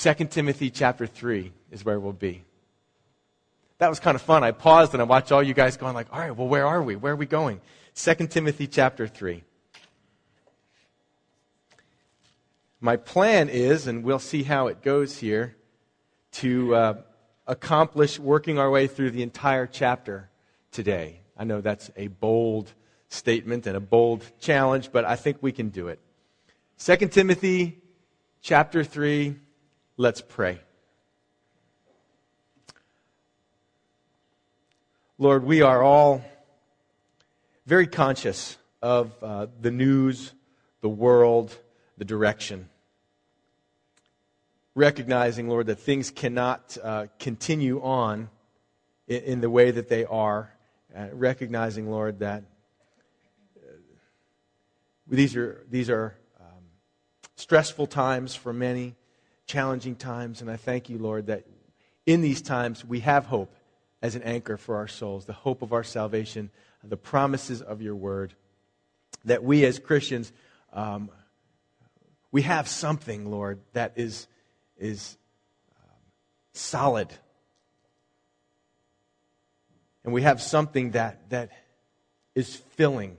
2 Timothy chapter 3 is where we'll be. That was kind of fun. I paused and I watched all you guys going like, all right, well, where are we? Where are we going? 2 Timothy chapter 3. My plan is, and we'll see how it goes here, to uh, accomplish working our way through the entire chapter today. I know that's a bold statement and a bold challenge, but I think we can do it. 2 Timothy chapter 3, let's pray. Lord, we are all very conscious of uh, the news, the world, the direction. Recognizing, Lord, that things cannot uh, continue on in, in, the way that they are. Uh, recognizing, Lord, that uh, these are, these are um, stressful times for many, challenging times. And I thank you, Lord, that in these times we have hope as an anchor for our souls, the hope of our salvation, the promises of your word. That we as Christians, um, we have something, Lord, that is, is um, solid. And we have something that, that is filling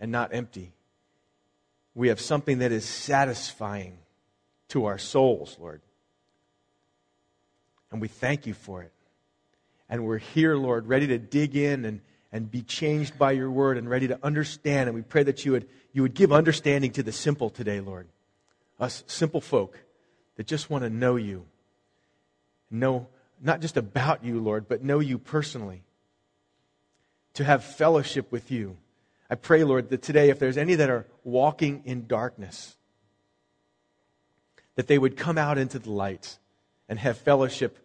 and not empty. We have something that is satisfying to our souls, Lord. And we thank you for it. And we're here, Lord, ready to dig in and, and be changed by your word and ready to understand. And we pray that you would, you would give understanding to the simple today, Lord. Us simple folk that just want to know you. Know not just about you, Lord, but know you personally. To have fellowship with you. I pray, Lord, that today, if there's any that are walking in darkness, that they would come out into the light and have fellowship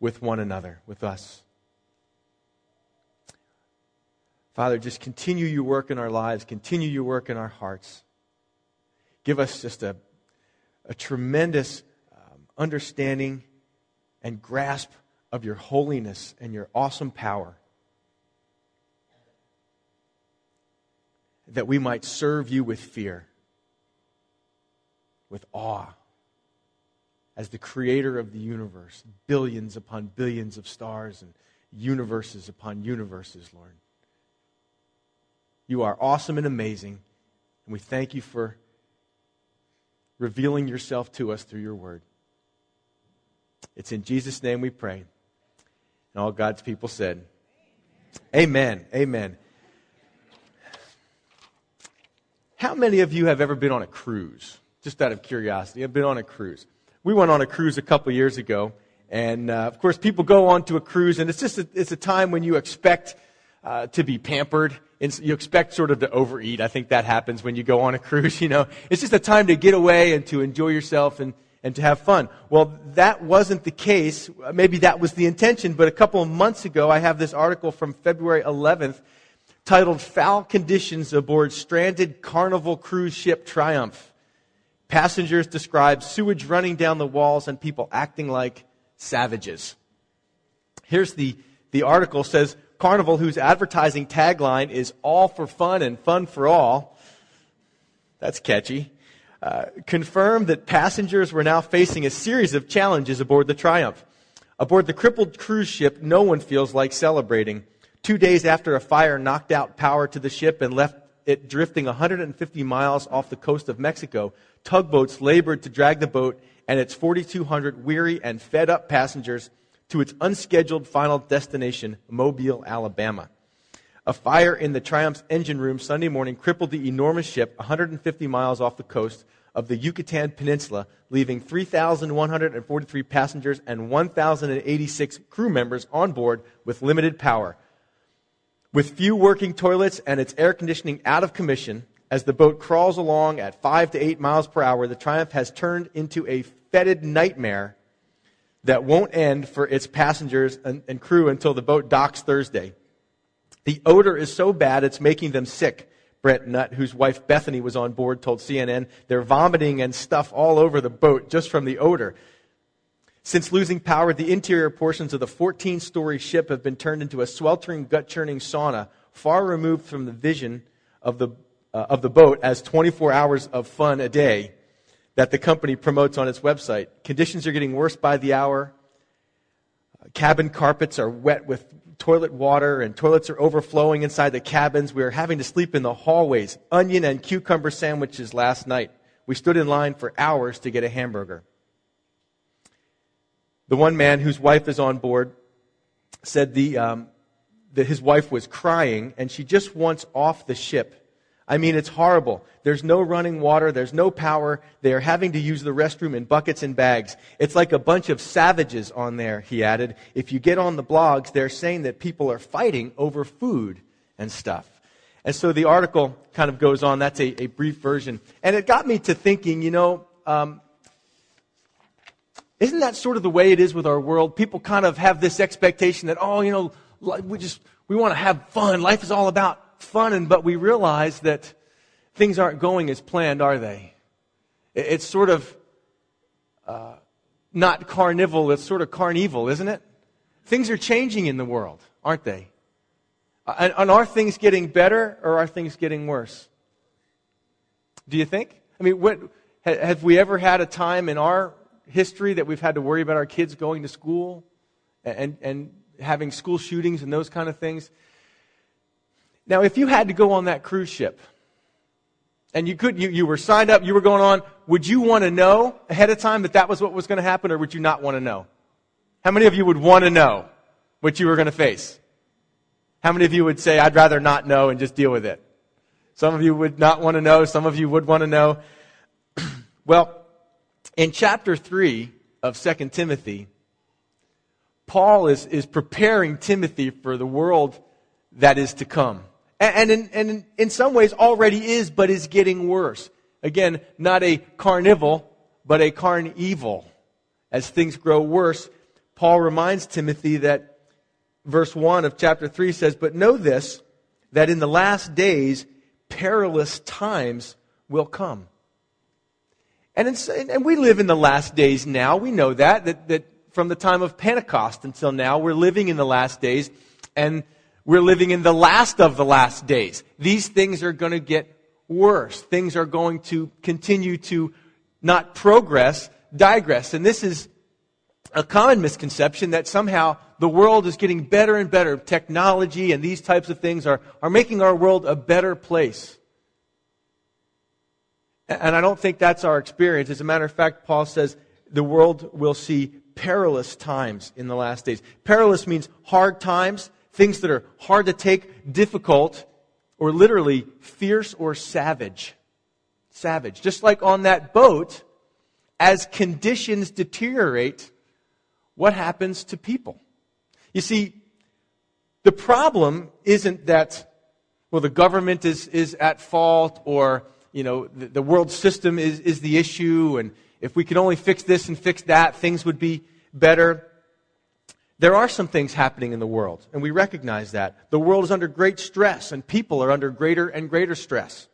with one another, with us. Father, just continue your work in our lives, continue your work in our hearts. Give us just a, a tremendous um, understanding and grasp of your holiness and your awesome power. That we might serve you with fear, with awe, as the creator of the universe, billions upon billions of stars and universes upon universes, Lord. You are awesome and amazing, and we thank you for revealing yourself to us through your word. It's in Jesus' name we pray. And all God's people said, Amen. Amen. How many of you have ever been on a cruise? Just out of curiosity, have been on a cruise. We went on a cruise a couple years ago, and uh, of course, people go on to a cruise, and it's just a, it's a time when you expect uh, to be pampered And you expect sort of to overeat. I think that happens when you go on a cruise, you know. It's just a time to get away and to enjoy yourself and, and to have fun. Well, that wasn't the case. Maybe that was the intention, but a couple of months ago, I have this article from February 11th titled Foul Conditions Aboard Stranded Carnival Cruise Ship Triumph. Passengers describe sewage running down the walls and people acting like savages. Here's the, the article says, Carnival, whose advertising tagline is all for fun and fun for all, that's catchy, uh, confirmed that passengers were now facing a series of challenges aboard the Triumph. Aboard the crippled cruise ship, no one feels like celebrating. Two days after a fire knocked out power to the ship and left it drifting 150 miles off the coast of Mexico, tugboats labored to drag the boat and its 4,200 weary and fed up passengers to its unscheduled final destination, Mobile, Alabama. A fire in the Triumph's engine room Sunday morning crippled the enormous ship 150 miles off the coast of the Yucatan Peninsula, leaving 3,143 passengers and 1,086 crew members on board with limited power. With few working toilets and its air conditioning out of commission, as the boat crawls along at 5 to 8 miles per hour, the Triumph has turned into a fetid nightmare that won't end for its passengers and, and crew until the boat docks Thursday. The odor is so bad it's making them sick. Brent Nutt, whose wife Bethany was on board, told CNN they're vomiting and stuff all over the boat just from the odor. Since losing power, the interior portions of the 14 story ship have been turned into a sweltering, gut churning sauna, far removed from the vision of the, uh, of the boat as 24 hours of fun a day. that the company promotes on its website. Conditions are getting worse by the hour. Cabin carpets are wet with toilet water, and toilets are overflowing inside the cabins. We are having to sleep in the hallways. Onion and cucumber sandwiches last night. We stood in line for hours to get a hamburger. The one man whose wife is on board said the, um, that his wife was crying and she just wants off the ship. I mean, it's horrible. There's no running water. There's no power. They are having to use the restroom in buckets and bags. It's like a bunch of savages on there, he added. If you get on the blogs, they're saying that people are fighting over food and stuff. And so the article kind of goes on. That's a, a brief version. And it got me to thinking, you know, um, isn't that sort of the way it is with our world? People kind of have this expectation that, oh, you know, we just, we want to have fun. Life is all about fun, and, but we realize that things aren't going as planned, are they? It's sort of uh, not carnival, it's sort of carnival, isn't it? Things are changing in the world, aren't they? And, and are things getting better or are things getting worse? Do you think? I mean, what, have we ever had a time in our history that we've had to worry about our kids going to school and, and having school shootings and those kind of things? Now, if you had to go on that cruise ship, and you could, you, you were signed up, you were going on, would you want to know ahead of time that that was what was going to happen, or would you not want to know? How many of you would want to know what you were going to face? How many of you would say, I'd rather not know and just deal with it? Some of you would not want to know, some of you would want to know. well, in chapter 3 of 2 Timothy, Paul is, is preparing Timothy for the world that is to come and in, and in some ways already is, but is getting worse. Again, not a carnival, but a carnival. As things grow worse, Paul reminds Timothy that verse 1 of chapter 3 says, But know this, that in the last days perilous times will come. And, and we live in the last days now. We know that, that, that from the time of Pentecost until now, we're living in the last days. And we're living in the last of the last days. These things are going to get worse. Things are going to continue to not progress, digress. And this is a common misconception that somehow the world is getting better and better. Technology and these types of things are, are making our world a better place. And I don't think that's our experience. As a matter of fact, Paul says the world will see perilous times in the last days. Perilous means hard times things that are hard to take, difficult, or literally fierce or savage. Savage. Just like on that boat, as conditions deteriorate, what happens to people? You see, the problem isn't that, well, the government is, is at fault or, you know, the, the world system is, is the issue and if we could only fix this and fix that, things would be better. There are some things happening in the world, and we recognize that. The world is under great stress, and people are under greater and greater stress.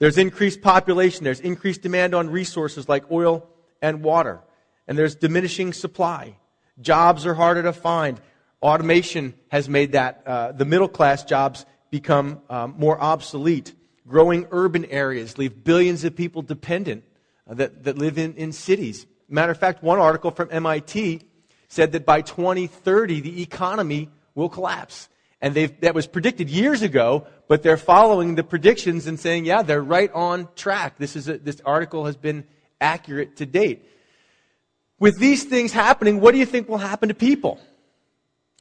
There's increased population, there's increased demand on resources like oil and water, and there's diminishing supply. Jobs are harder to find. Automation has made that uh, the middle class jobs become um, more obsolete. Growing urban areas leave billions of people dependent uh, that, that live in, in cities. Matter of fact, one article from MIT said that by 2030, the economy will collapse. And that was predicted years ago, but they're following the predictions and saying, yeah, they're right on track. This, is a, this article has been accurate to date. With these things happening, what do you think will happen to people?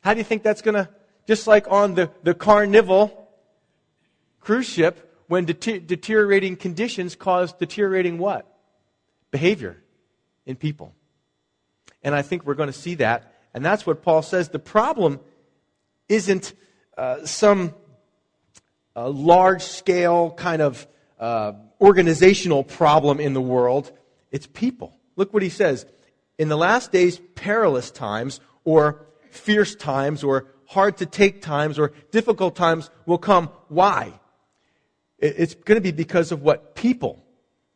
How do you think that's going to, just like on the, the Carnival cruise ship, when de- deteriorating conditions cause deteriorating what? Behavior in people. And I think we're going to see that. And that's what Paul says. The problem isn't uh, some uh, large scale kind of uh, organizational problem in the world, it's people. Look what he says. In the last days, perilous times, or fierce times, or hard to take times, or difficult times will come. Why? It's going to be because of what people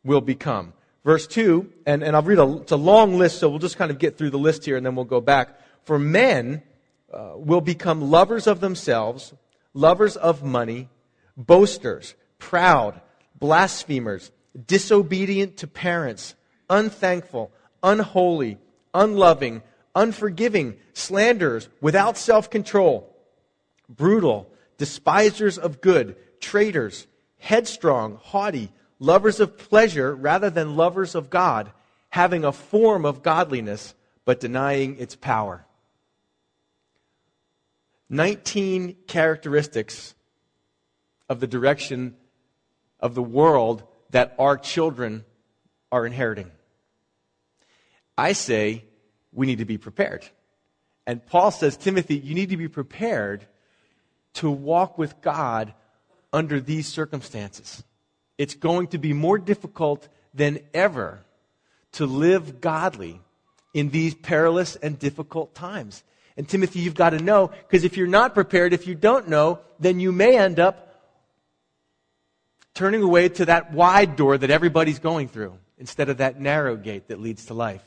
will become. Verse 2, and, and I'll read a, it's a long list, so we'll just kind of get through the list here and then we'll go back. For men uh, will become lovers of themselves, lovers of money, boasters, proud, blasphemers, disobedient to parents, unthankful, unholy, unloving, unforgiving, slanderers, without self control, brutal, despisers of good, traitors, headstrong, haughty, lovers of pleasure rather than lovers of God, having a form of godliness but denying its power. 19 characteristics of the direction of the world that our children are inheriting. I say we need to be prepared. And Paul says, Timothy, you need to be prepared to walk with God under these circumstances. It's going to be more difficult than ever to live godly in these perilous and difficult times. And Timothy, you've got to know, because if you're not prepared, if you don't know, then you may end up turning away to that wide door that everybody's going through instead of that narrow gate that leads to life.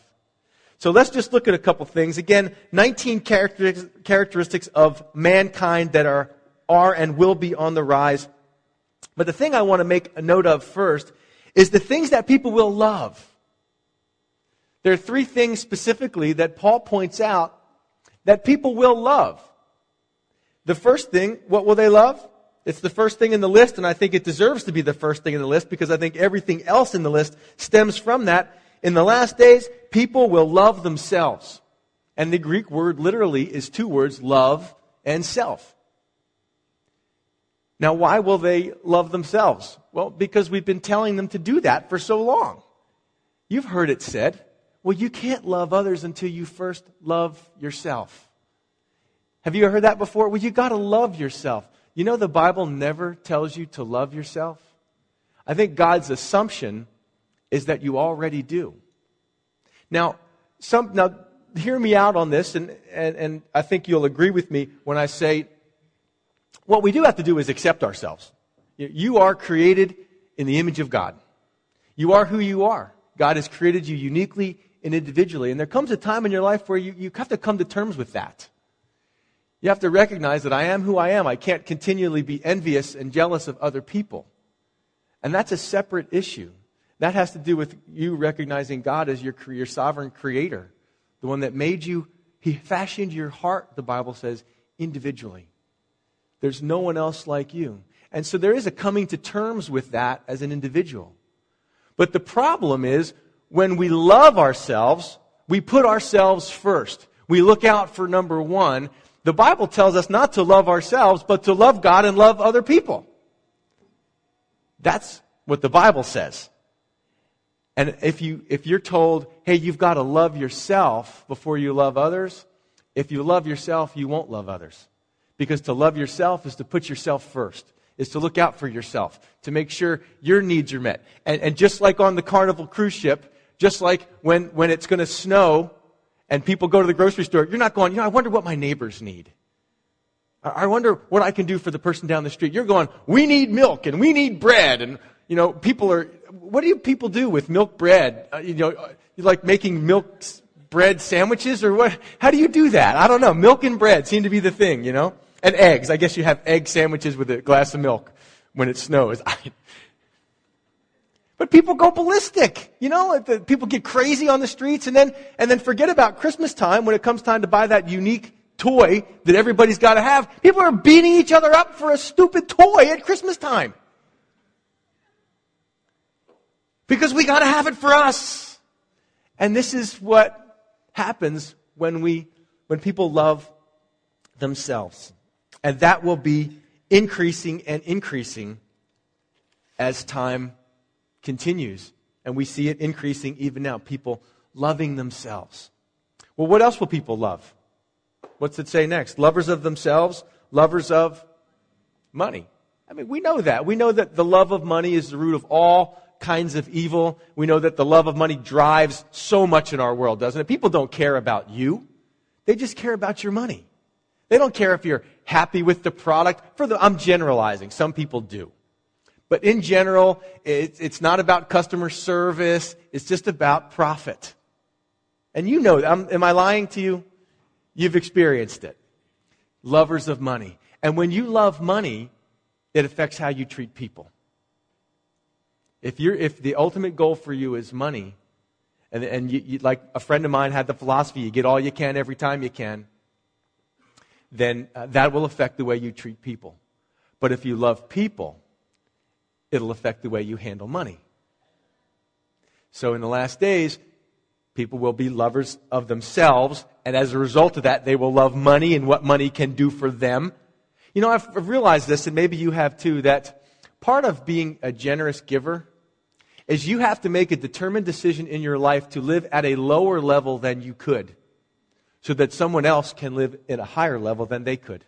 So let's just look at a couple things. Again, 19 characteristics of mankind that are, are and will be on the rise. But the thing I want to make a note of first is the things that people will love. There are three things specifically that Paul points out that people will love. The first thing, what will they love? It's the first thing in the list, and I think it deserves to be the first thing in the list because I think everything else in the list stems from that. In the last days, people will love themselves. And the Greek word literally is two words, love and self. Now, why will they love themselves? Well, because we've been telling them to do that for so long. You've heard it said, well, you can't love others until you first love yourself. Have you heard that before? Well, you gotta love yourself. You know, the Bible never tells you to love yourself. I think God's assumption is that you already do. Now, some, now hear me out on this, and, and, and I think you'll agree with me when I say what we do have to do is accept ourselves. You are created in the image of God. You are who you are. God has created you uniquely and individually. And there comes a time in your life where you, you have to come to terms with that. You have to recognize that I am who I am. I can't continually be envious and jealous of other people. And that's a separate issue. That has to do with you recognizing God as your, your sovereign creator, the one that made you. He fashioned your heart, the Bible says, individually. There's no one else like you. And so there is a coming to terms with that as an individual. But the problem is when we love ourselves, we put ourselves first. We look out for number one, the Bible tells us not to love ourselves, but to love God and love other people. That's what the Bible says. And if you, if you're told, hey, you've got to love yourself before you love others, if you love yourself, you won't love others. Because to love yourself is to put yourself first, is to look out for yourself, to make sure your needs are met. And, and just like on the Carnival cruise ship, just like when, when it's going to snow and people go to the grocery store, you're not going, you know, I wonder what my neighbors need. I wonder what I can do for the person down the street. You're going, we need milk and we need bread. And, you know, people are, what do people do with milk bread? Uh, you know, you like making milk bread sandwiches or what? How do you do that? I don't know. Milk and bread seem to be the thing, you know? And eggs. I guess you have egg sandwiches with a glass of milk when it snows. But people go ballistic. You know, people get crazy on the streets and then, and then forget about Christmas time when it comes time to buy that unique toy that everybody's got to have. People are beating each other up for a stupid toy at Christmas time. Because we got to have it for us. And this is what happens when we, when people love themselves. And that will be increasing and increasing as time continues. And we see it increasing even now. People loving themselves. Well, what else will people love? What's it say next? Lovers of themselves, lovers of money. I mean, we know that. We know that the love of money is the root of all kinds of evil. We know that the love of money drives so much in our world, doesn't it? People don't care about you. They just care about your money. They don't care if you're happy with the product. For the, I'm generalizing. Some people do. But in general, it's, it's not about customer service. It's just about profit. And you know, I'm, am I lying to you? You've experienced it. Lovers of money. And when you love money, it affects how you treat people. If, you're, if the ultimate goal for you is money, and, and you, you, like a friend of mine had the philosophy you get all you can every time you can, then uh, that will affect the way you treat people. But if you love people, it'll affect the way you handle money. So in the last days, people will be lovers of themselves, and as a result of that, they will love money and what money can do for them. You know, I've realized this, and maybe you have too, that part of being a generous giver is you have to make a determined decision in your life to live at a lower level than you could so that someone else can live at a higher level than they could.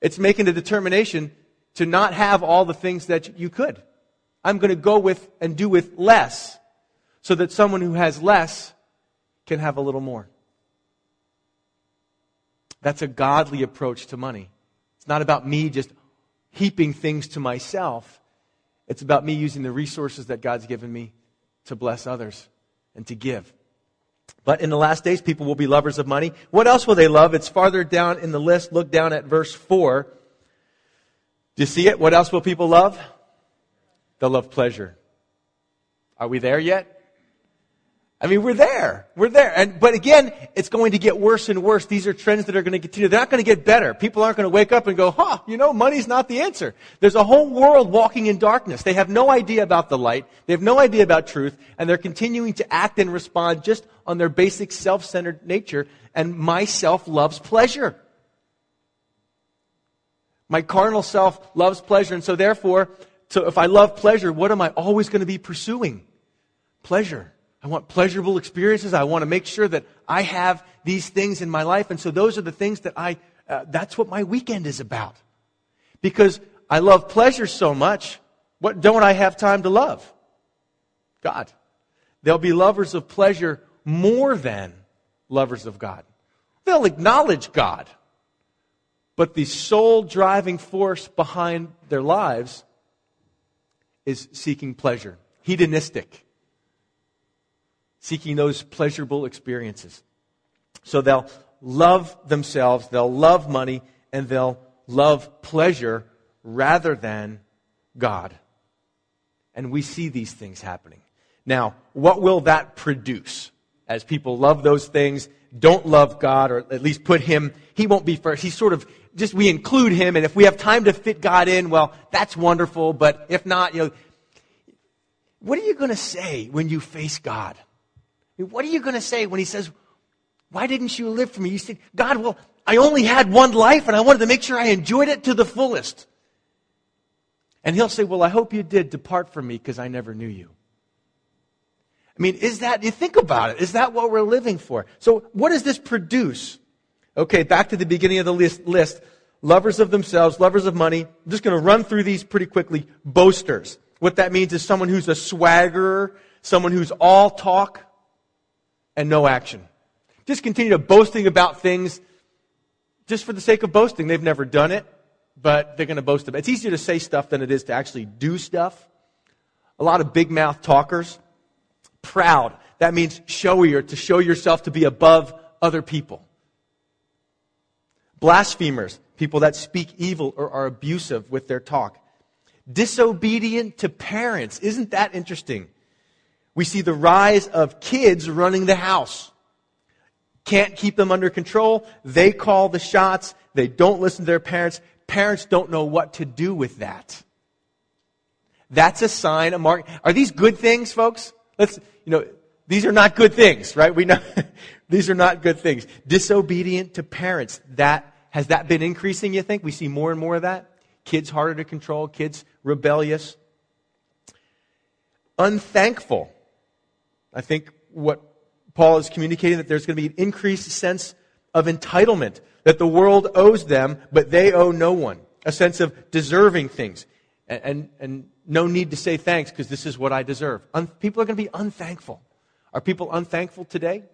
It's making a determination to not have all the things that you could. I'm going to go with and do with less so that someone who has less can have a little more. That's a godly approach to money. It's not about me just heaping things to myself. It's about me using the resources that God's given me to bless others and to give. But in the last days, people will be lovers of money. What else will they love? It's farther down in the list. Look down at verse 4. Do you see it? What else will people love? They'll love pleasure. Are we there yet? I mean, we're there. We're there. And, but again, it's going to get worse and worse. These are trends that are going to continue. They're not going to get better. People aren't going to wake up and go, huh, you know, money's not the answer. There's a whole world walking in darkness. They have no idea about the light. They have no idea about truth. And they're continuing to act and respond just on their basic self-centered nature. And my self loves pleasure. My carnal self loves pleasure. And so therefore, so if I love pleasure, what am I always going to be pursuing? Pleasure. I want pleasurable experiences. I want to make sure that I have these things in my life. And so those are the things that I, uh, that's what my weekend is about. Because I love pleasure so much, what don't I have time to love? God. They'll be lovers of pleasure more than lovers of God. They'll acknowledge God. But the sole driving force behind their lives is seeking pleasure, hedonistic seeking those pleasurable experiences. So they'll love themselves, they'll love money, and they'll love pleasure rather than God. And we see these things happening. Now, what will that produce? As people love those things, don't love God, or at least put Him, He won't be first. He's sort of, just we include Him, and if we have time to fit God in, well, that's wonderful, but if not, you know, what are you going to say when you face God? What are you going to say when he says, Why didn't you live for me? You said, God, well, I only had one life and I wanted to make sure I enjoyed it to the fullest. And he'll say, Well, I hope you did depart from me because I never knew you. I mean, is that, you think about it, is that what we're living for? So, what does this produce? Okay, back to the beginning of the list. list. Lovers of themselves, lovers of money. I'm just going to run through these pretty quickly. Boasters. What that means is someone who's a swaggerer, someone who's all talk, and no action. Just continue to boasting about things just for the sake of boasting. They've never done it, but they're going to boast about it. It's easier to say stuff than it is to actually do stuff. A lot of big mouth talkers. Proud. That means showier, to show yourself to be above other people. Blasphemers. People that speak evil or are abusive with their talk. Disobedient to parents. Isn't that interesting? We see the rise of kids running the house. Can't keep them under control. They call the shots. They don't listen to their parents. Parents don't know what to do with that. That's a sign, a mark. Are these good things, folks? Let's, you know, these are not good things, right? We know these are not good things. Disobedient to parents. That, has that been increasing, you think? We see more and more of that? Kids harder to control, kids rebellious. Unthankful. I think what Paul is communicating that there's going to be an increased sense of entitlement, that the world owes them, but they owe no one. A sense of deserving things. And, and, and no need to say thanks because this is what I deserve. Un- people are going to be unthankful. Are people unthankful today?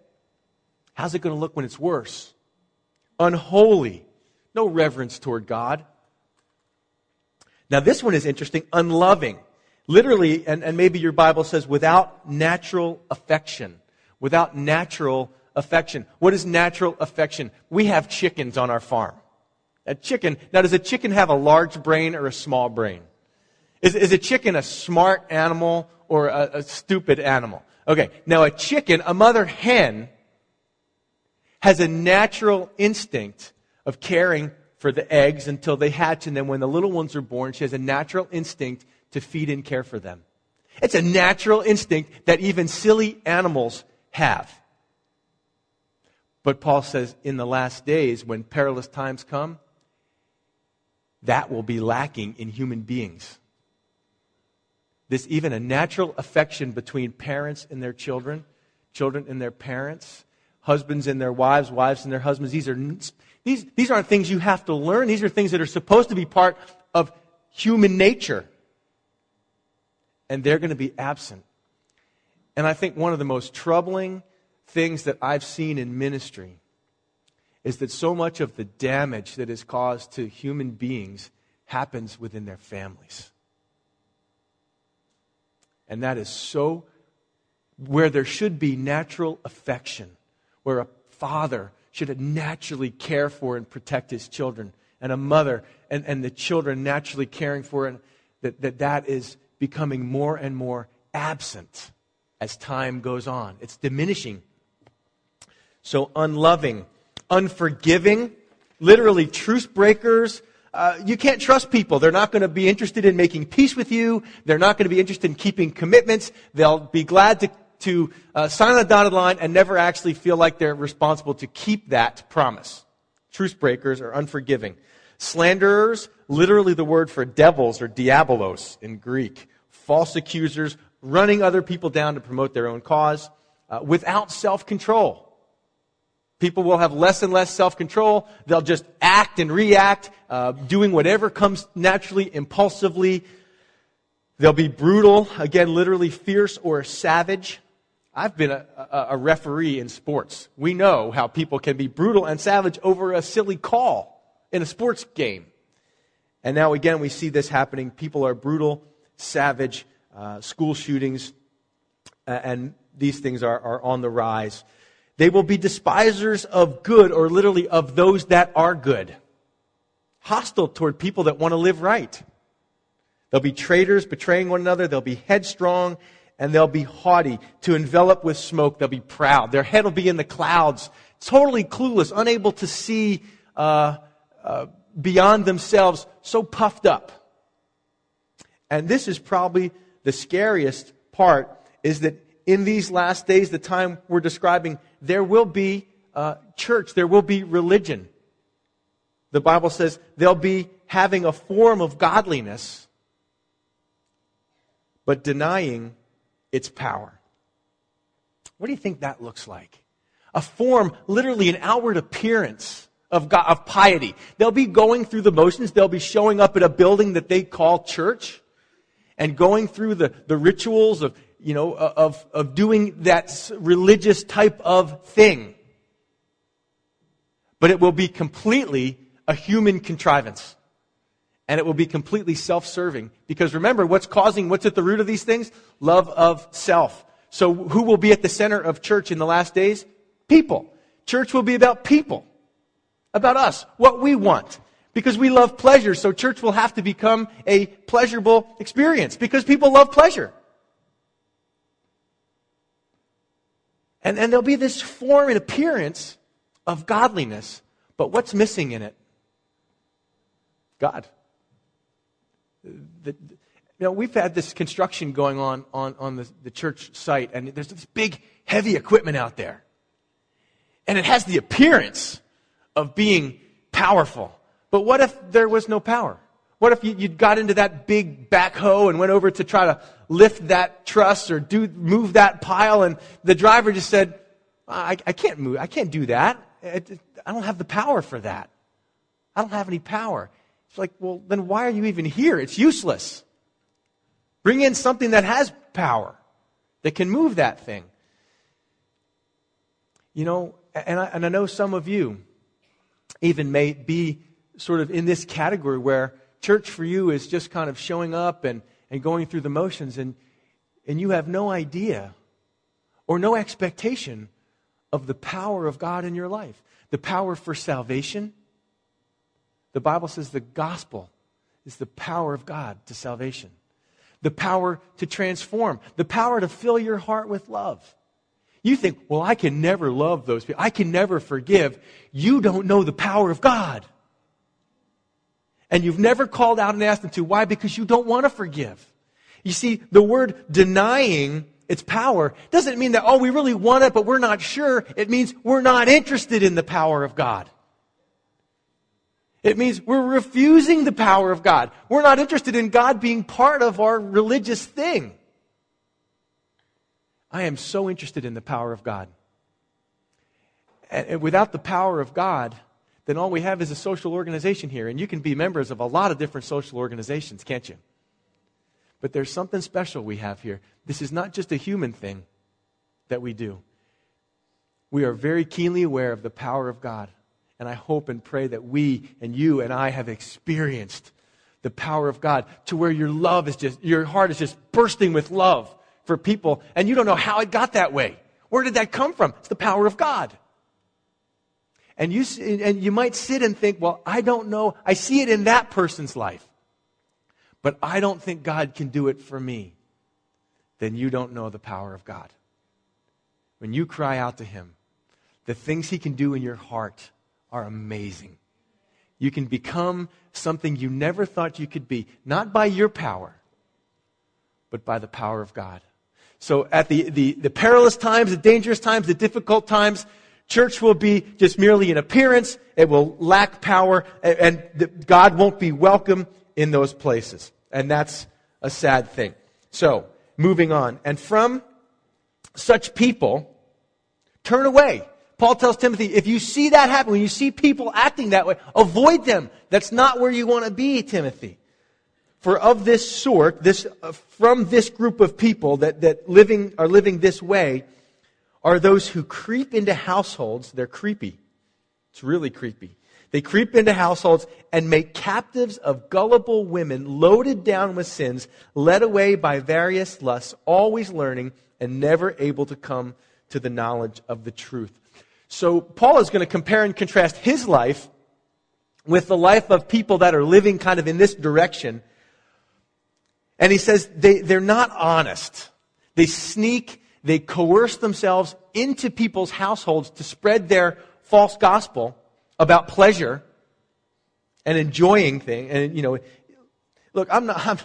How's it going to look when it's worse? Unholy. No reverence toward God. Now, this one is interesting. Unloving. Literally, and, and maybe your Bible says, without natural affection. Without natural affection. What is natural affection? We have chickens on our farm. A chicken, now does a chicken have a large brain or a small brain? Is, is a chicken a smart animal or a, a stupid animal? Okay, now a chicken, a mother hen, has a natural instinct of caring for the eggs until they hatch, and then when the little ones are born, she has a natural instinct to feed and care for them. It's a natural instinct that even silly animals have. But Paul says in the last days, when perilous times come, that will be lacking in human beings. This even a natural affection between parents and their children, children and their parents, husbands and their wives, wives and their husbands. These are these, these aren't things you have to learn. These are things that are supposed to be part of human nature. And they're going to be absent. And I think one of the most troubling things that I've seen in ministry is that so much of the damage that is caused to human beings happens within their families. And that is so where there should be natural affection, where a father should naturally care for and protect his children, and a mother and, and the children naturally caring for, and that, that that is becoming more and more absent as time goes on. It's diminishing. So unloving, unforgiving, literally truce breakers. Uh, you can't trust people. They're not going to be interested in making peace with you. They're not going to be interested in keeping commitments. They'll be glad to, to uh, sign a dotted line and never actually feel like they're responsible to keep that promise. Truce breakers are unforgiving. Slanderers, literally the word for devils or diabolos in Greek. False accusers, running other people down to promote their own cause, uh, without self control. People will have less and less self control. They'll just act and react, uh, doing whatever comes naturally, impulsively. They'll be brutal, again, literally fierce or savage. I've been a, a, a, referee in sports. We know how people can be brutal and savage over a silly call in a sports game. And now, again, we see this happening. People are brutal, savage, uh, school shootings, and these things are, are on the rise. They will be despisers of good, or literally of those that are good. Hostile toward people that want to live right. They'll be traitors, betraying one another. They'll be headstrong, and they'll be haughty. To envelop with smoke, they'll be proud. Their head will be in the clouds, totally clueless, unable to see uh, uh, beyond themselves, so puffed up. And this is probably the scariest part, is that in these last days, the time we're describing, there will be uh, church, there will be religion. The Bible says they'll be having a form of godliness, but denying its power. What do you think that looks like? A form, literally an outward appearance of, God, of piety. They'll be going through the motions. They'll be showing up at a building that they call church and going through the, the rituals of you know, uh, of, of doing that religious type of thing. But it will be completely a human contrivance. And it will be completely self serving. Because remember, what's causing, what's at the root of these things? Love of self. So who will be at the center of church in the last days? People. Church will be about people. About us. What we want. Because we love pleasure, so church will have to become a pleasurable experience. Because people love pleasure. And, and there'll be this form and appearance of godliness, but what's missing in it? God. The, you know, we've had this construction going on on, on the, the church site, and there's this big, heavy equipment out there. And it has the appearance of being powerful. But what if there was no power? What if you, you got into that big backhoe and went over to try to lift that truss or do, move that pile and the driver just said, I, I can't move, I can't do that. It, I don't have the power for that. I don't have any power. It's like, well, then why are you even here? It's useless. Bring in something that has power, that can move that thing. You know, and I, and I know some of you even may be sort of in this category where church for you is just kind of showing up and, and going through the motions, and, and you have no idea or no expectation of the power of God in your life. The power for salvation. The Bible says the gospel is the power of God to salvation. the power to transform, the power to fill your heart with love. You think, well, I can never love those people. I can never forgive. You don't know the power of God. And you've never called out and asked them to. Why? Because you don't want to forgive. You see, the word denying its power doesn't mean that, oh, we really want it, but we're not sure. It means we're not interested in the power of God. It means we're refusing the power of God. We're not interested in God being part of our religious thing. I am so interested in the power of God. And without the power of God, then all we have is a social organization here. And you can be members of a lot of different social organizations, can't you? But there's something special we have here. This is not just a human thing that we do. We are very keenly aware of the power of God. And I hope and pray that we and you and I have experienced the power of God to where your love is just, your heart is just bursting with love for people, and you don't know how it got that way. Where did that come from? It's the power of God. And you, and you might sit and think, well, I don't know. I see it in that person's life, but I don't think God can do it for me. Then you don't know the power of God. When you cry out to Him, the things He can do in your heart are amazing. You can become something you never thought you could be, not by your power, but by the power of God. So at the, the, the perilous times, the dangerous times, the difficult times, church will be just merely an appearance. It will lack power, and, and God won't be welcome in those places. And that's a sad thing. So, moving on. And from such people, turn away. Paul tells Timothy, if you see that happen, when you see people acting that way, avoid them. That's not where you want to be, Timothy. For of this sort, this, uh, from this group of people that, that living, are living this way, are those who creep into households. They're creepy. It's really creepy. They creep into households and make captives of gullible women loaded down with sins, led away by various lusts, always learning and never able to come to the knowledge of the truth. So Paul is going to compare and contrast his life with the life of people that are living kind of in this direction. And he says they, they're not honest. They sneak, they coerce themselves into people's households to spread their false gospel about pleasure and enjoying things. And, you know, look, I'm not, I'm,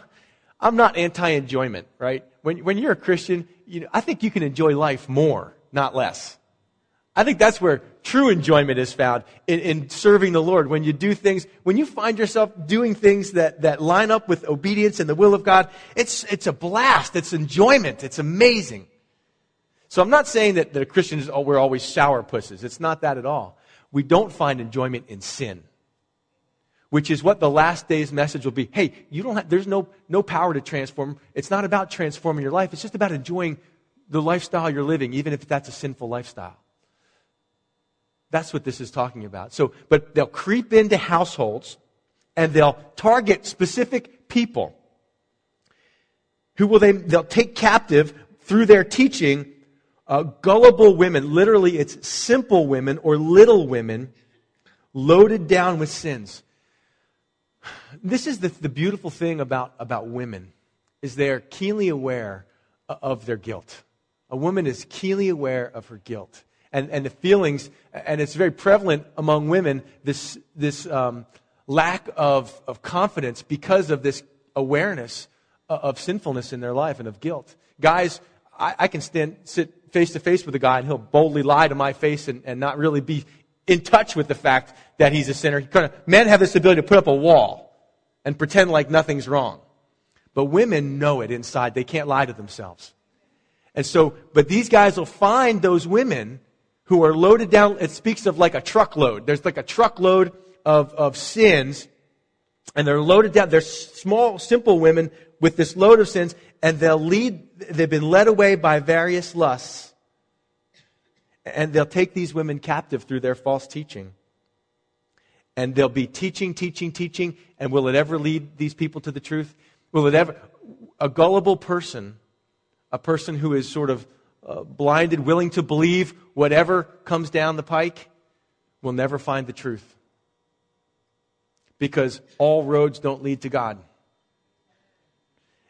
I'm not anti-enjoyment, right? When, when you're a Christian, you know, I think you can enjoy life more, not less. I think that's where true enjoyment is found in, in, serving the Lord. When you do things, when you find yourself doing things that, that line up with obedience and the will of God, it's, it's a blast. It's enjoyment. It's amazing. So I'm not saying that the Christians, oh, we're always sour pusses. It's not that at all. We don't find enjoyment in sin. Which is what the last day's message will be. Hey, you don't have, there's no, no power to transform. It's not about transforming your life. It's just about enjoying the lifestyle you're living, even if that's a sinful lifestyle. That's what this is talking about. So, but they'll creep into households and they'll target specific people who will they, they'll take captive through their teaching uh, gullible women. Literally, it's simple women or little women loaded down with sins. This is the, the beautiful thing about, about women is they're keenly aware of their guilt. A woman is keenly aware of her guilt and, and the feelings, and it's very prevalent among women, this, this um, lack of, of confidence because of this awareness of sinfulness in their life and of guilt. Guys, I, I can stand, sit face to face with a guy and he'll boldly lie to my face and, and not really be in touch with the fact that he's a sinner. Kind of, men have this ability to put up a wall and pretend like nothing's wrong. But women know it inside. They can't lie to themselves. And so, but these guys will find those women who are loaded down. It speaks of like a truckload. There's like a truckload of, of sins, and they're loaded down. They're small, simple women with this load of sins, and they'll lead, they've been led away by various lusts. And they'll take these women captive through their false teaching. And they'll be teaching, teaching, teaching, and will it ever lead these people to the truth? Will it ever? A gullible person, a person who is sort of uh, blinded, willing to believe whatever comes down the pike, will never find the truth. Because all roads don't lead to God.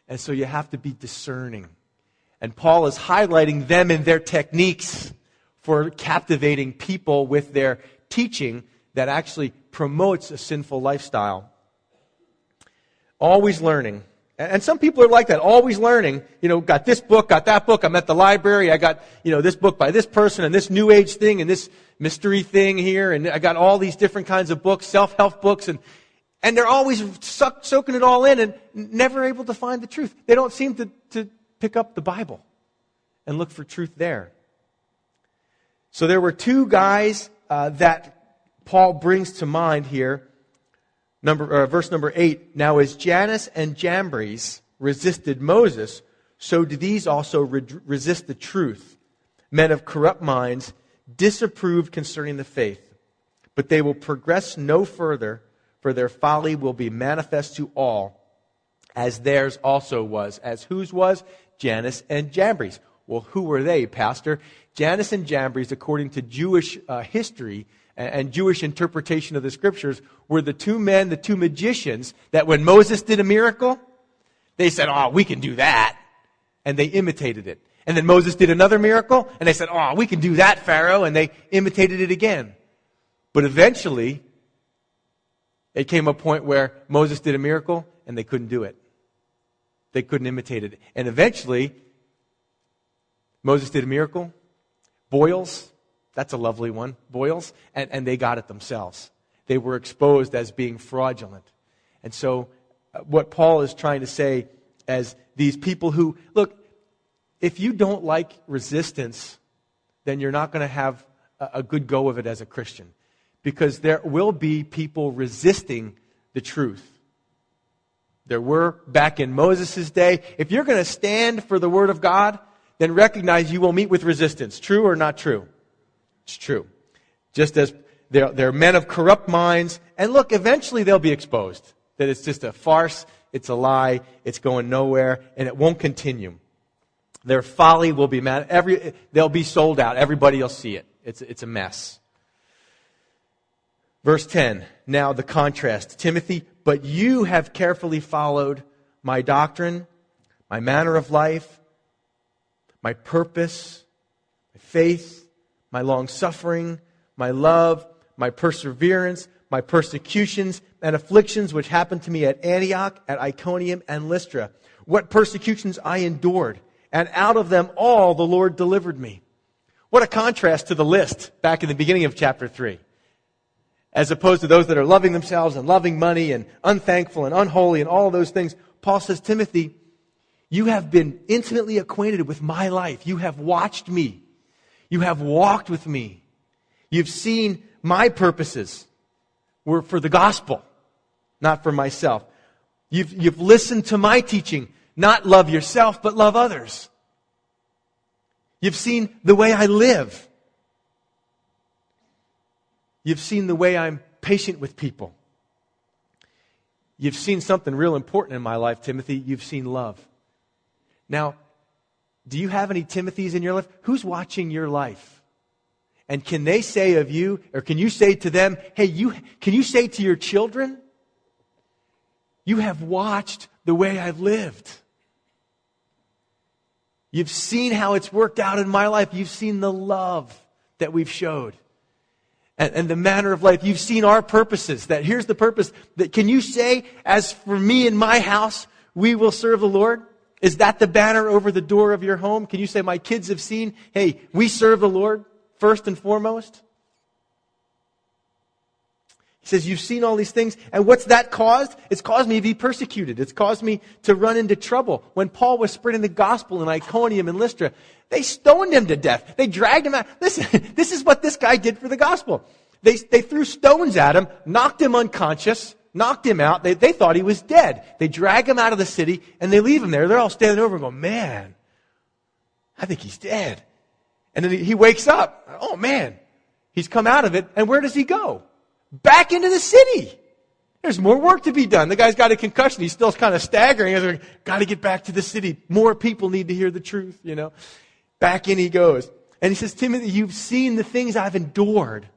And so you have to be discerning. And Paul is highlighting them and their techniques for captivating people with their teaching that actually promotes a sinful lifestyle. Always learning. And some people are like that, always learning. You know, got this book, got that book, I'm at the library, I got, you know, this book by this person and this new age thing and this mystery thing here, and I got all these different kinds of books, self-help books, and, and they're always suck, soaking it all in and never able to find the truth. They don't seem to, to pick up the Bible and look for truth there. So there were two guys uh, that Paul brings to mind here Number, uh, verse number 8 Now, as Jannes and Jambres resisted Moses, so do these also re- resist the truth. Men of corrupt minds disapproved concerning the faith. But they will progress no further, for their folly will be manifest to all, as theirs also was. As whose was? Jannes and Jambres. Well, who were they, Pastor? Jannes and Jambres, according to Jewish uh, history, and Jewish interpretation of the scriptures were the two men, the two magicians, that when Moses did a miracle, they said, Oh, we can do that. And they imitated it. And then Moses did another miracle, and they said, Oh, we can do that, Pharaoh. And they imitated it again. But eventually, it came a point where Moses did a miracle, and they couldn't do it. They couldn't imitate it. And eventually, Moses did a miracle. Boils, that's a lovely one, boils, and, and they got it themselves. They were exposed as being fraudulent. And so, uh, what Paul is trying to say as these people who, look, if you don't like resistance, then you're not going to have a, a good go of it as a Christian. Because there will be people resisting the truth. There were back in Moses' day. If you're going to stand for the Word of God, then recognize you will meet with resistance. True or not true? It's true. Just as they're, they're men of corrupt minds, and look, eventually they'll be exposed. That it's just a farce, it's a lie, it's going nowhere, and it won't continue. Their folly will be mad. Every, they'll be sold out. Everybody will see it. It's, it's a mess. Verse 10. Now the contrast. Timothy, but you have carefully followed my doctrine, my manner of life, my purpose, my faith, my long suffering, my love, my perseverance, my persecutions and afflictions which happened to me at Antioch, at Iconium, and Lystra. What persecutions I endured, and out of them all the Lord delivered me. What a contrast to the list back in the beginning of chapter 3. As opposed to those that are loving themselves and loving money and unthankful and unholy and all those things, Paul says, Timothy, you have been intimately acquainted with my life. You have watched me. You have walked with me. You've seen my purposes were for the gospel, not for myself. You've, you've listened to my teaching, not love yourself, but love others. You've seen the way I live. You've seen the way I'm patient with people. You've seen something real important in my life, Timothy. You've seen love. Now, do you have any Timothys in your life? Who's watching your life? And can they say of you, or can you say to them, hey, you, can you say to your children, you have watched the way I've lived. You've seen how it's worked out in my life. You've seen the love that we've showed and, and, the manner of life. You've seen our purposes. That here's the purpose. That can you say, as for me and my house, we will serve the Lord? Is that the banner over the door of your home? Can you say, My kids have seen, hey, we serve the Lord first and foremost? He says, You've seen all these things, and what's that caused? It's caused me to be persecuted. It's caused me to run into trouble. When Paul was spreading the gospel in Iconium and Lystra, they stoned him to death. They dragged him out. Listen, this is what this guy did for the gospel. They, they threw stones at him, knocked him unconscious, knocked him out. They, they thought he was dead. They drag him out of the city and they leave him there. They're all standing over and going, oh, man, I think he's dead. And then he wakes up. Oh man, he's come out of it. And where does he go? Back into the city. There's more work to be done. The guy's got a concussion. He's still kind of staggering. He's like, got to get back to the city. More people need to hear the truth, you know. Back in he goes. And he says, Timothy, you've seen the things I've endured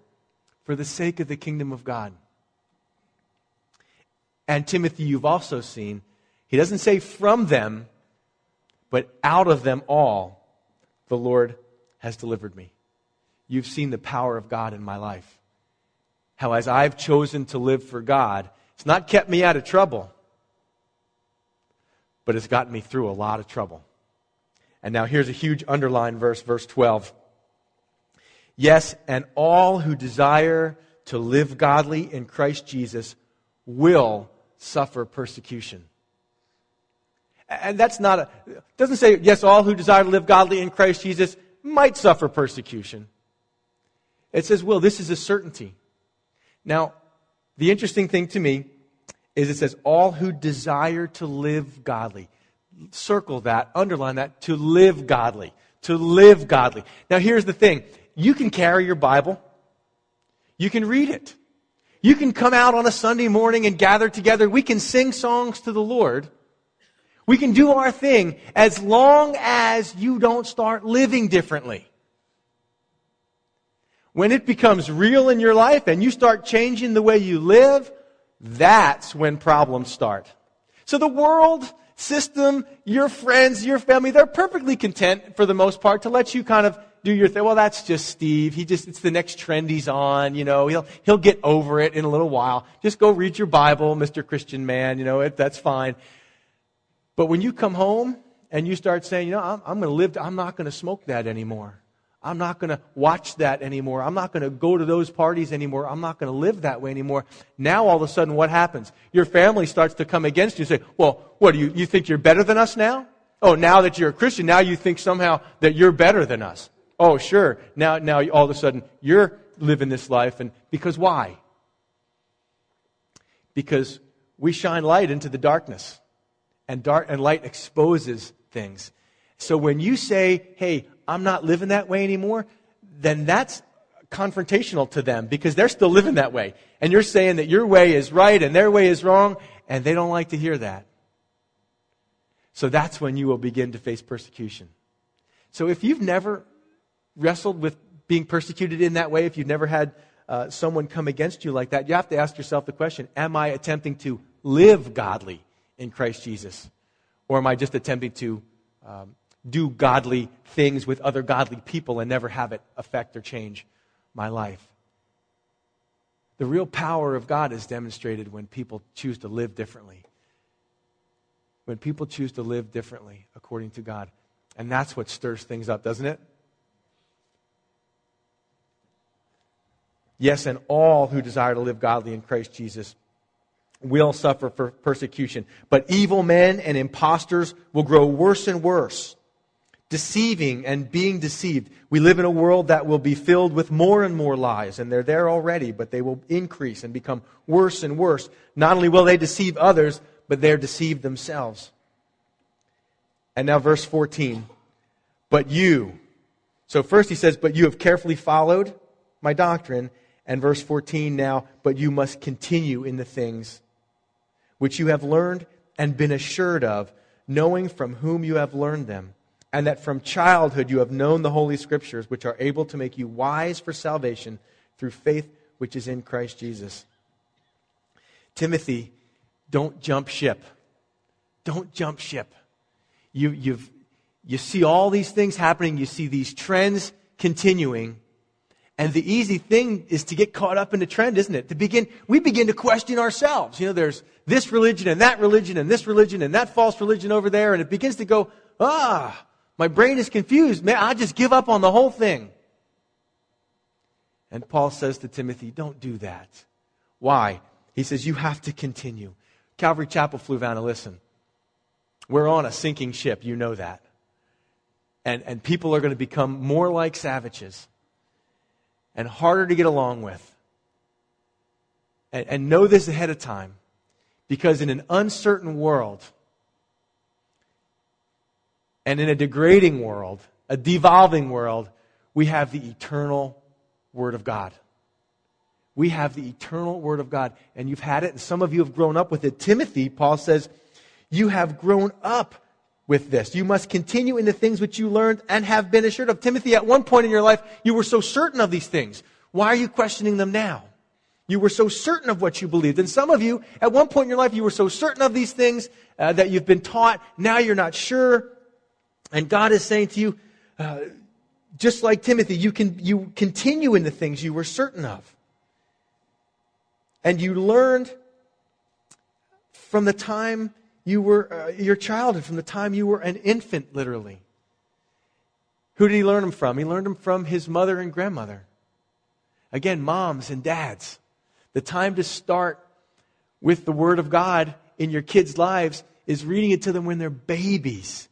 for the sake of the kingdom of God. And Timothy, you've also seen, he doesn't say from them, but out of them all, the Lord has delivered me. You've seen the power of God in my life. How, as I've chosen to live for God, it's not kept me out of trouble, but it's gotten me through a lot of trouble. And now here's a huge underline verse, verse 12. Yes, and all who desire to live godly in Christ Jesus will suffer persecution. And that's not a, doesn't say, yes, all who desire to live godly in Christ Jesus might suffer persecution. It says, well, This is a certainty. Now, the interesting thing to me is it says, all who desire to live godly. Circle that, underline that, to live godly. To live godly. Now, here's the thing you can carry your Bible, you can read it. You can come out on a Sunday morning and gather together. We can sing songs to the Lord. We can do our thing as long as you don't start living differently. When it becomes real in your life and you start changing the way you live, that's when problems start. So the world, system, your friends, your family, they're perfectly content for the most part to let you kind of do your thing. Well, that's just Steve. He just, it's the next trend he's on. You know, he'll, he'll get over it in a little while. Just go read your Bible, Mr. Christian man. You know, it, that's fine. But when you come home and you start saying, you know, I'm, I'm going to live, I'm not going to smoke that anymore. I'm not going to watch that anymore. I'm not going to go to those parties anymore. I'm not going to live that way anymore. Now all of a sudden what happens? Your family starts to come against you and say, well, what do you, you think you're better than us now? Oh, now that you're a Christian, now you think somehow that you're better than us. Oh, sure. Now, now all of a sudden you're living this life. And because why? Because we shine light into the darkness. And, dark, and light exposes things. So when you say, hey, I'm not living that way anymore, then that's confrontational to them because they're still living that way. And you're saying that your way is right and their way is wrong, and they don't like to hear that. So that's when you will begin to face persecution. So if you've never wrestled with being persecuted in that way, if you've never had uh, someone come against you like that, you have to ask yourself the question Am I attempting to live godly in Christ Jesus? Or am I just attempting to um, do godly things with other godly people and never have it affect or change my life? The real power of God is demonstrated when people choose to live differently. When people choose to live differently according to God. And that's what stirs things up, doesn't it? Yes, and all who desire to live godly in Christ Jesus will suffer for persecution. But evil men and impostors will grow worse and worse, deceiving and being deceived. We live in a world that will be filled with more and more lies, and they're there already, but they will increase and become worse and worse. Not only will they deceive others, but they're deceived themselves. And now, verse 14. But you. So, first he says, But you have carefully followed my doctrine and verse 14 now, but you must continue in the things which you have learned and been assured of, knowing from whom you have learned them, and that from childhood you have known the Holy Scriptures, which are able to make you wise for salvation through faith which is in Christ Jesus. Timothy, don't jump ship. Don't jump ship. You, you've, you see all these things happening, you see these trends continuing, and the easy thing is to get caught up in the trend, isn't it? To begin, we begin to question ourselves. You know, there's this religion and that religion and this religion and that false religion over there, and it begins to go, ah, my brain is confused. Man, I just give up on the whole thing. And Paul says to Timothy, don't do that. Why? He says, you have to continue. Calvary Chapel, flew down Fluvanna, listen. We're on a sinking ship. You know that. And, and people are going to become more like savages and harder to get along with. And, and know this ahead of time. Because in an uncertain world, and in a degrading world, a devolving world, we have the eternal Word of God. We have the eternal Word of God. And you've had it, and some of you have grown up with it. Timothy, Paul says, you have grown up with this. You must continue in the things which you learned and have been assured of. Timothy, at one point in your life, you were so certain of these things. Why are you questioning them now? You were so certain of what you believed. And some of you, at one point in your life, you were so certain of these things uh, that you've been taught. Now you're not sure. And God is saying to you, uh, just like Timothy, you can you continue in the things you were certain of. And you learned from the time you were uh, your childhood, from the time you were an infant, literally. Who did he learn them from? He learned them from his mother and grandmother. Again, moms and dads. The time to start with the Word of God in your kids' lives is reading it to them when they're babies.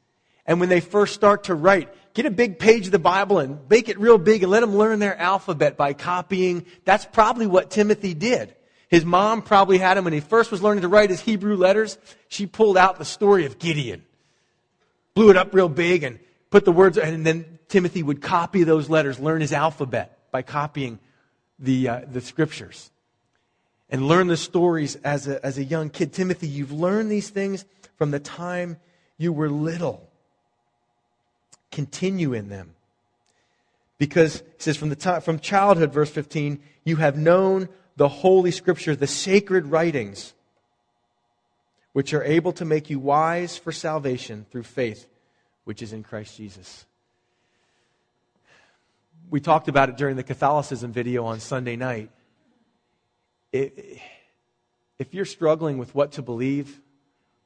And when they first start to write, get a big page of the Bible and make it real big and let them learn their alphabet by copying. That's probably what Timothy did. His mom probably had him when he first was learning to write his Hebrew letters. She pulled out the story of Gideon, blew it up real big and put the words, and then Timothy would copy those letters, learn his alphabet by copying the, uh, the scriptures and learn the stories as a, as a young kid. Timothy, you've learned these things from the time you were little. Continue in them. Because he says from the time, from childhood, verse 15, you have known the holy scripture, the sacred writings, which are able to make you wise for salvation through faith, which is in Christ Jesus. We talked about it during the Catholicism video on Sunday night if you're struggling with what to believe,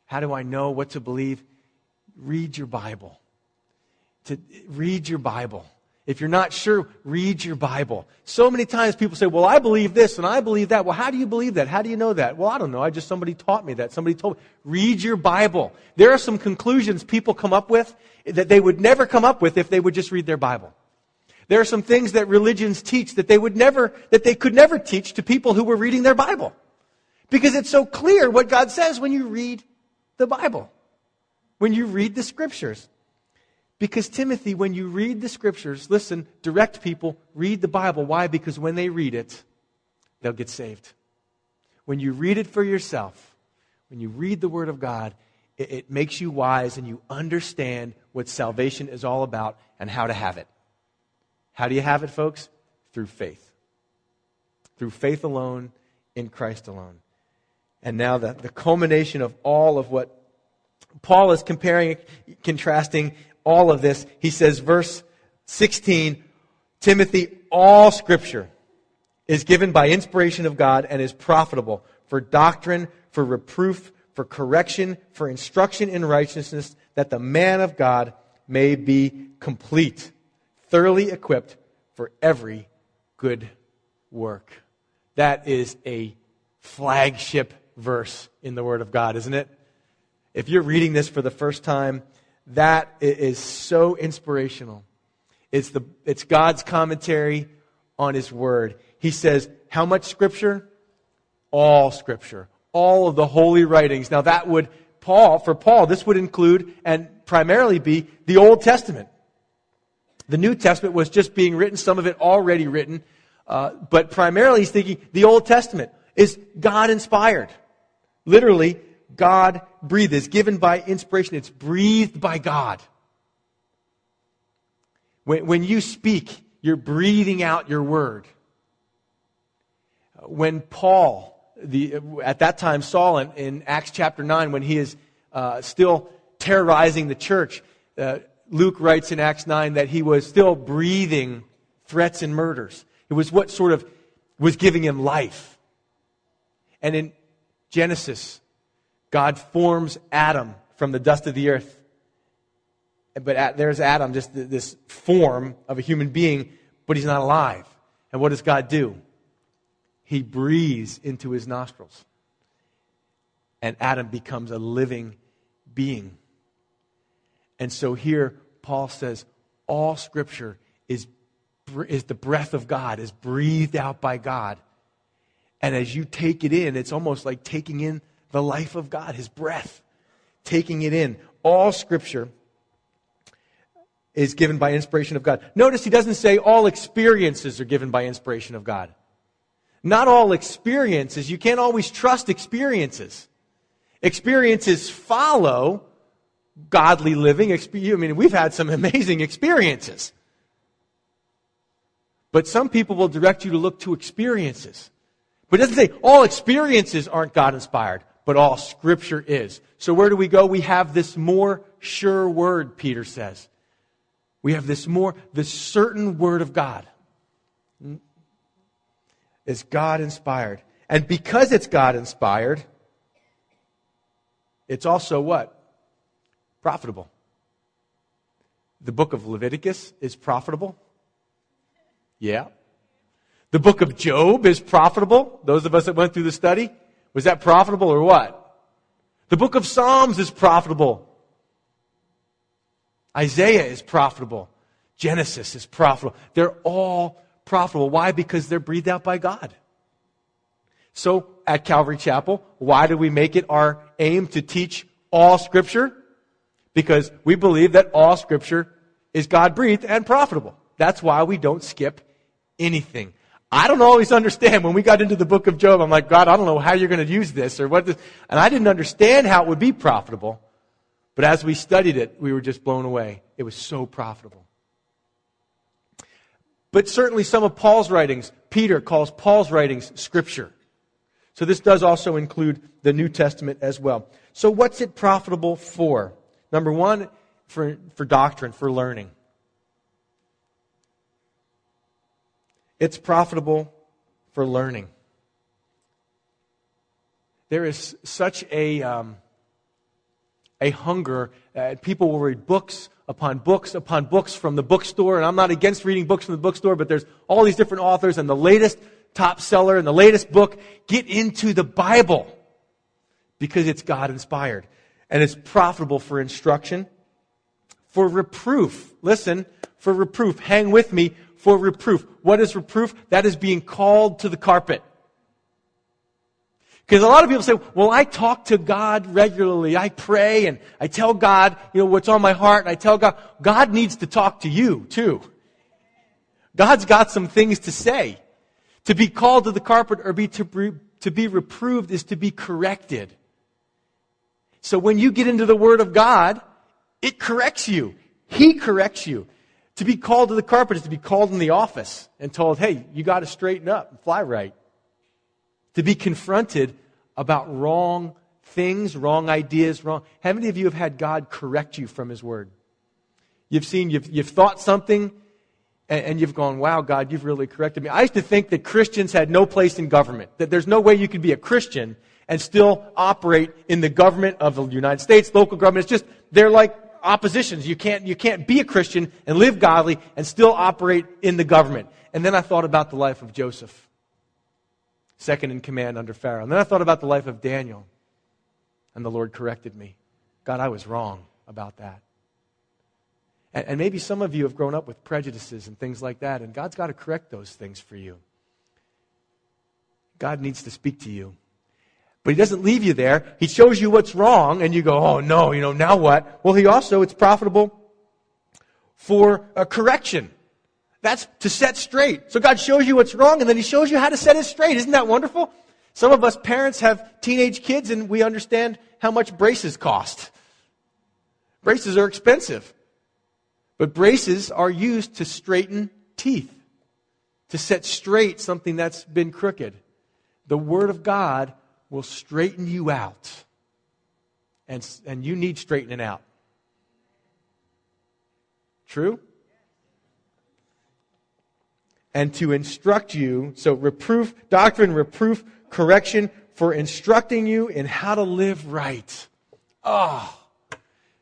how do I know what to believe? Read your Bible. To read your Bible. If you're not sure, read your Bible. So many times people say, well, I believe this and I believe that. Well, how do you believe that? How do you know that? Well, I don't know. I just, somebody taught me that. Somebody told me. Read your Bible. There are some conclusions people come up with that they would never come up with if they would just read their Bible. There are some things that religions teach that they would never, that they could never teach to people who were reading their Bible. Because it's so clear what God says when you read the Bible. When you read the scriptures. Because Timothy, when you read the scriptures, listen, direct people, read the Bible. Why? Because when they read it, they'll get saved. When you read it for yourself, when you read the Word of God, it, it makes you wise and you understand what salvation is all about and how to have it. How do you have it, folks? Through faith. Through faith alone, in Christ alone. And now the, the culmination of all of what Paul is comparing, contrasting all of this. He says, verse 16, Timothy, all scripture is given by inspiration of God and is profitable for doctrine, for reproof, for correction, for instruction in righteousness, that the man of God may be complete, thoroughly equipped for every good work. That is a flagship verse in the Word of God, isn't it? If you're reading this for the first time, that is so inspirational. It's, the, it's God's commentary on His Word. He says, How much Scripture? All Scripture. All of the holy writings. Now, that would, Paul, for Paul, this would include and primarily be the Old Testament. The New Testament was just being written, some of it already written, uh, but primarily he's thinking the Old Testament is God inspired. Literally, God breathed. It's given by inspiration. It's breathed by God. When, when you speak, you're breathing out your word. When Paul, the, at that time Saul in, in Acts chapter 9, when he is uh, still terrorizing the church, uh, Luke writes in Acts 9 that he was still breathing threats and murders. It was what sort of was giving him life. And in Genesis, God forms Adam from the dust of the earth. But there's Adam, just this form of a human being, but he's not alive. And what does God do? He breathes into his nostrils. And Adam becomes a living being. And so here, Paul says, all scripture is, is the breath of God, is breathed out by God. And as you take it in, it's almost like taking in the life of God, his breath, taking it in. All scripture is given by inspiration of God. Notice he doesn't say all experiences are given by inspiration of God. Not all experiences. You can't always trust experiences. Experiences follow godly living. I mean, we've had some amazing experiences. But some people will direct you to look to experiences. But it doesn't say all experiences aren't God inspired. But all Scripture is. So where do we go? We have this more sure word, Peter says. We have this more, this certain word of God. Is God inspired. And because it's God inspired, it's also what? Profitable. The book of Leviticus is profitable. Yeah. The book of Job is profitable. Those of us that went through the study, was that profitable or what? The book of Psalms is profitable. Isaiah is profitable. Genesis is profitable. They're all profitable. Why? Because they're breathed out by God. So at Calvary Chapel, why do we make it our aim to teach all Scripture? Because we believe that all Scripture is God breathed and profitable. That's why we don't skip anything. I don't always understand. When we got into the book of Job, I'm like, God, I don't know how you're going to use this or what this. And I didn't understand how it would be profitable. But as we studied it, we were just blown away. It was so profitable. But certainly some of Paul's writings, Peter calls Paul's writings scripture. So this does also include the New Testament as well. So what's it profitable for? Number one, for, for doctrine, for learning. It's profitable for learning. There is such a, um, a hunger. Uh, people will read books upon books upon books from the bookstore. And I'm not against reading books from the bookstore, but there's all these different authors and the latest top seller and the latest book. Get into the Bible because it's God inspired and it's profitable for instruction, for reproof. Listen, for reproof. Hang with me for reproof. What is reproof? That is being called to the carpet. Because a lot of people say, well, I talk to God regularly. I pray and I tell God, you know, what's on my heart and I tell God, God needs to talk to you too. God's got some things to say. To be called to the carpet or be to, to be reproved is to be corrected. So when you get into the Word of God, it corrects you. He corrects you. To be called to the carpet is to be called in the office and told, hey, you got to straighten up and fly right. To be confronted about wrong things, wrong ideas, wrong. How many of you have had God correct you from His Word? You've seen, you've, you've thought something, and, and you've gone, wow, God, you've really corrected me. I used to think that Christians had no place in government, that there's no way you could be a Christian and still operate in the government of the United States, local government. It's just, they're like oppositions. You can't, you can't be a Christian and live godly and still operate in the government. And then I thought about the life of Joseph, second in command under Pharaoh. And then I thought about the life of Daniel. And the Lord corrected me. God, I was wrong about that. And, and maybe some of you have grown up with prejudices and things like that, and God's got to correct those things for you. God needs to speak to you. But he doesn't leave you there. He shows you what's wrong, and you go, oh no, you know, now what? Well, he also, it's profitable for a correction. That's to set straight. So God shows you what's wrong, and then he shows you how to set it straight. Isn't that wonderful? Some of us parents have teenage kids, and we understand how much braces cost. Braces are expensive. But braces are used to straighten teeth, to set straight something that's been crooked. The Word of God will straighten you out. And, and you need straightening out. True? And to instruct you, so reproof, doctrine, reproof, correction for instructing you in how to live right. Oh,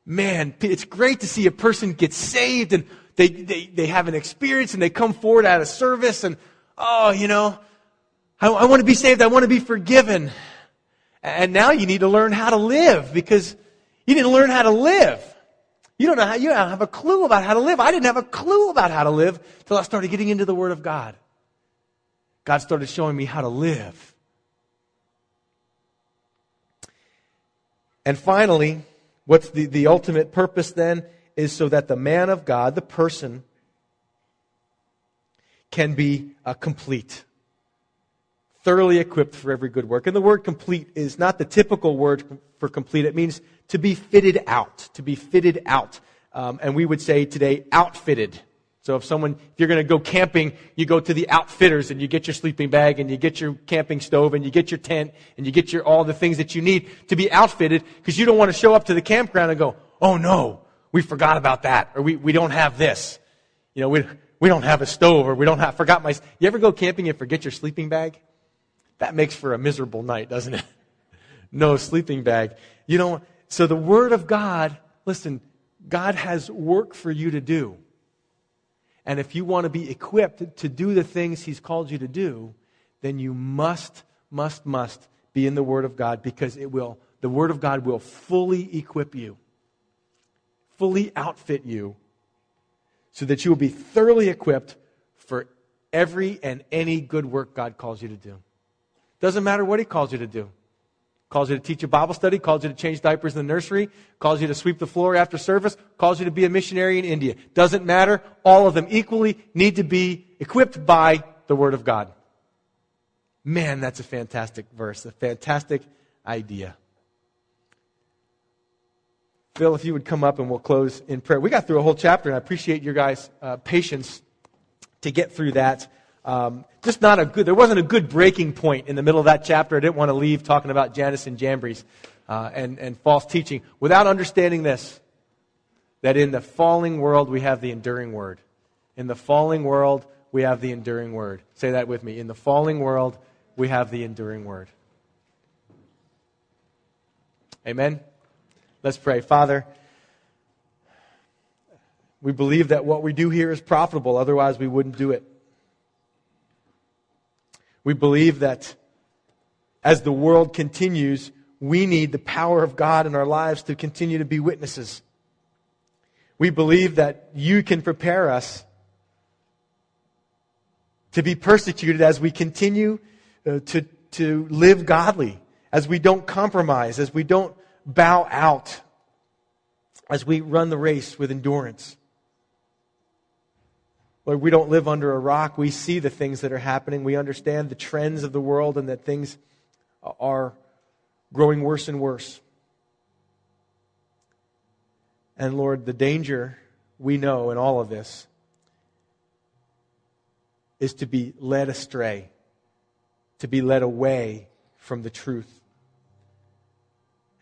man, it's great to see a person get saved and they, they, they have an experience and they come forward out of service and, oh, you know, I, I want to be saved. I want to be forgiven. And now you need to learn how to live because you didn't learn how to live. You don't know how, you don't have a clue about how to live. I didn't have a clue about how to live until I started getting into the Word of God. God started showing me how to live. And finally, what's the, the ultimate purpose then is so that the man of God, the person, can be uh, complete thoroughly equipped for every good work. And the word complete is not the typical word for complete. It means to be fitted out, to be fitted out. Um, and we would say today, outfitted. So if someone, if you're going to go camping, you go to the outfitters and you get your sleeping bag and you get your camping stove and you get your tent and you get your, all the things that you need to be outfitted because you don't want to show up to the campground and go, oh no, we forgot about that or we, we don't have this. You know, we, we don't have a stove or we don't have, forgot my, you ever go camping and forget your sleeping bag? That makes for a miserable night, doesn't it? no sleeping bag. You know, so the Word of God, listen, God has work for you to do. And if you want to be equipped to do the things He's called you to do, then you must, must, must be in the Word of God because it will, the Word of God will fully equip you, fully outfit you, so that you will be thoroughly equipped for every and any good work God calls you to do. Doesn't matter what He calls you to do calls you to teach a Bible study, calls you to change diapers in the nursery, calls you to sweep the floor after service, calls you to be a missionary in India. Doesn't matter. All of them equally need to be equipped by the Word of God. Man, that's a fantastic verse, a fantastic idea. Phil, if you would come up and we'll close in prayer. We got through a whole chapter, and I appreciate your guys' uh, patience to get through that. Um, just not a good, there wasn't a good breaking point in the middle of that chapter. I didn't want to leave talking about Jannes and Jambres uh, and, and false teaching without understanding this that in the falling world we have the enduring word. In the falling world we have the enduring word. Say that with me. In the falling world we have the enduring word. Amen? Let's pray. Father, we believe that what we do here is profitable, otherwise, we wouldn't do it. We believe that as the world continues, we need the power of God in our lives to continue to be witnesses. We believe that you can prepare us to be persecuted as we continue uh, to, to live godly, as we don't compromise, as we don't bow out, as we run the race with endurance. Lord, we don't live under a rock. We see the things that are happening. We understand the trends of the world and that things are growing worse and worse. And Lord, the danger we know in all of this is to be led astray, to be led away from the truth.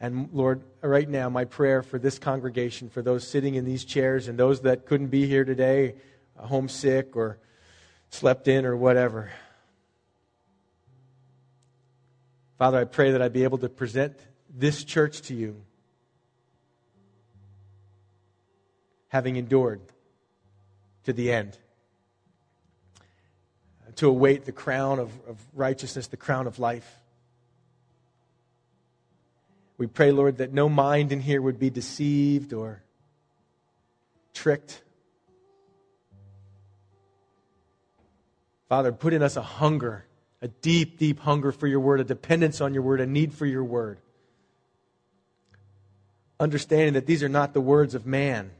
And Lord, right now, my prayer for this congregation, for those sitting in these chairs and those that couldn't be here today, homesick or slept in or whatever. Father, I pray that I be able to present this church to you, having endured to the end, to await the crown of, of righteousness, the crown of life. We pray, Lord, that no mind in here would be deceived or tricked Father, put in us a hunger, a deep, deep hunger for your word, a dependence on your word, a need for your word. Understanding that these are not the words of man,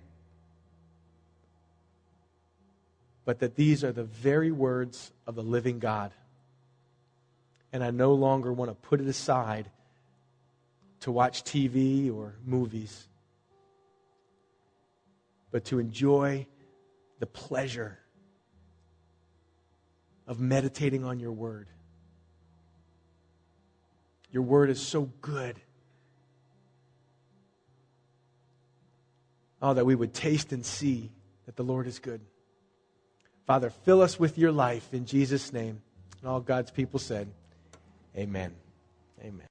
but that these are the very words of the living God. And I no longer want to put it aside to watch TV or movies, but to enjoy the pleasure of meditating on your word. Your word is so good. Oh, that we would taste and see that the Lord is good. Father, fill us with your life in Jesus' name. And all God's people said, Amen. Amen.